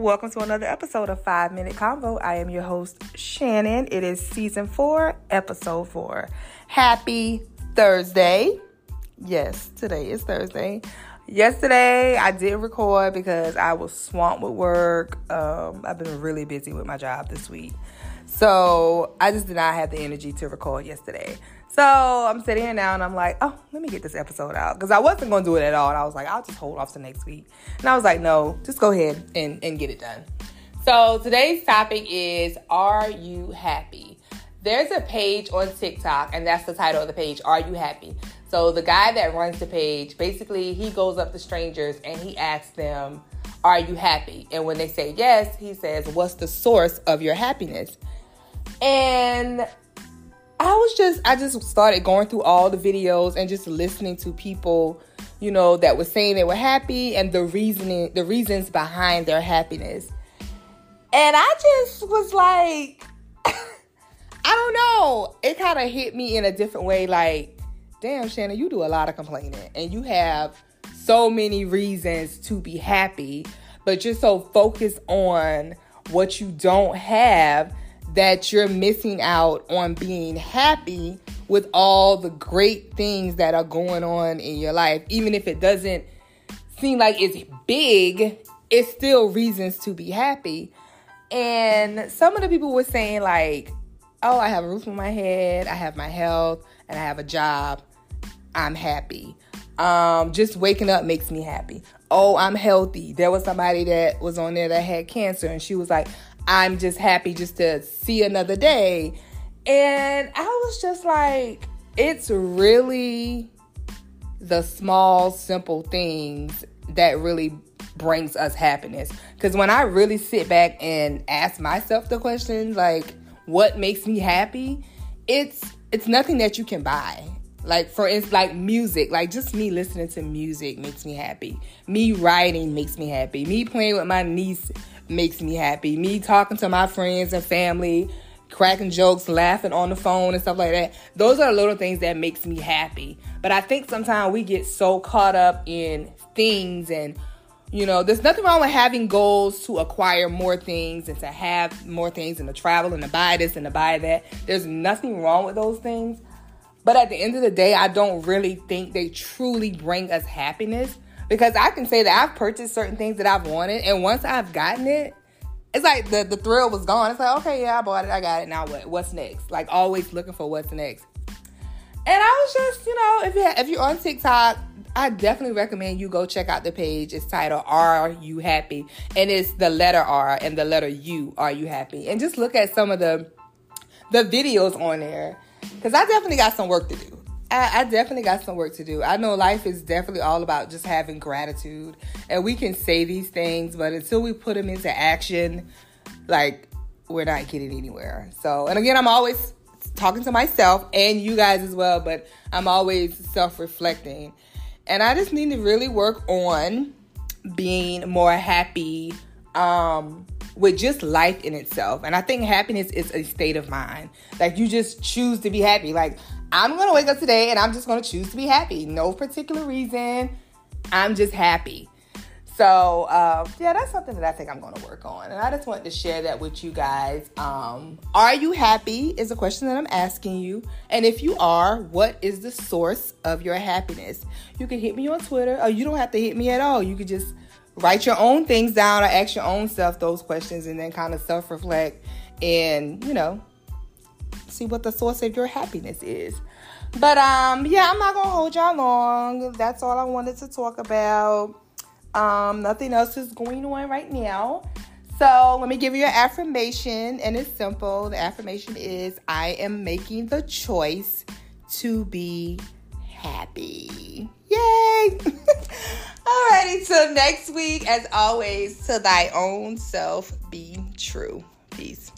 Welcome to another episode of Five Minute Convo. I am your host, Shannon. It is season four, episode four. Happy Thursday. Yes, today is Thursday. Yesterday, I did record because I was swamped with work. Um, I've been really busy with my job this week. So I just did not have the energy to record yesterday. So I'm sitting here now and I'm like, oh, let me get this episode out. Because I wasn't going to do it at all. And I was like, I'll just hold off to next week. And I was like, no, just go ahead and, and get it done. So today's topic is Are You Happy? There's a page on TikTok, and that's the title of the page Are You Happy? So the guy that runs the page, basically, he goes up to strangers and he asks them, Are you happy? And when they say yes, he says, What's the source of your happiness? And I was just I just started going through all the videos and just listening to people, you know, that were saying they were happy and the reasoning the reasons behind their happiness. And I just was like I don't know. It kind of hit me in a different way like, damn Shannon, you do a lot of complaining and you have so many reasons to be happy, but you're so focused on what you don't have that you're missing out on being happy with all the great things that are going on in your life. Even if it doesn't seem like it's big, it's still reasons to be happy. And some of the people were saying, like, oh, I have a roof on my head, I have my health, and I have a job. I'm happy. Um, just waking up makes me happy. Oh, I'm healthy. There was somebody that was on there that had cancer, and she was like, I'm just happy just to see another day. And I was just like, it's really the small, simple things that really brings us happiness. Because when I really sit back and ask myself the questions like, what makes me happy? It's it's nothing that you can buy. Like for instance, like music, like just me listening to music makes me happy. Me writing makes me happy. Me playing with my niece makes me happy. Me talking to my friends and family, cracking jokes, laughing on the phone and stuff like that. Those are little things that makes me happy. But I think sometimes we get so caught up in things and you know, there's nothing wrong with having goals to acquire more things and to have more things and to travel and to buy this and to buy that. There's nothing wrong with those things. But at the end of the day, I don't really think they truly bring us happiness because I can say that I've purchased certain things that I've wanted, and once I've gotten it, it's like the, the thrill was gone. It's like, okay, yeah, I bought it, I got it. Now what? What's next? Like always looking for what's next. And I was just, you know, if you if you're on TikTok, I definitely recommend you go check out the page. It's titled "Are You Happy?" and it's the letter R and the letter U. Are you happy? And just look at some of the the videos on there because I definitely got some work to do. I, I, definitely got some work to do. I know life is definitely all about just having gratitude, and we can say these things, but until we put them into action, like we're not getting anywhere. So, and again, I'm always talking to myself and you guys as well, but I'm always self reflecting. And I just need to really work on being more happy um, with just life in itself. And I think happiness is a state of mind. Like you just choose to be happy. Like I'm gonna wake up today and I'm just gonna choose to be happy. No particular reason. I'm just happy. So uh, yeah, that's something that I think I'm gonna work on, and I just wanted to share that with you guys. Um, are you happy? Is a question that I'm asking you, and if you are, what is the source of your happiness? You can hit me on Twitter, or you don't have to hit me at all. You could just write your own things down or ask your own self those questions, and then kind of self reflect and you know see what the source of your happiness is. But um, yeah, I'm not gonna hold y'all long. That's all I wanted to talk about. Um, nothing else is going on right now. So let me give you an affirmation, and it's simple. The affirmation is I am making the choice to be happy. Yay! Until till next week, as always, to thy own self be true. Peace.